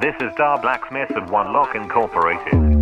This is Dar Blacksmith and One Lock Incorporated.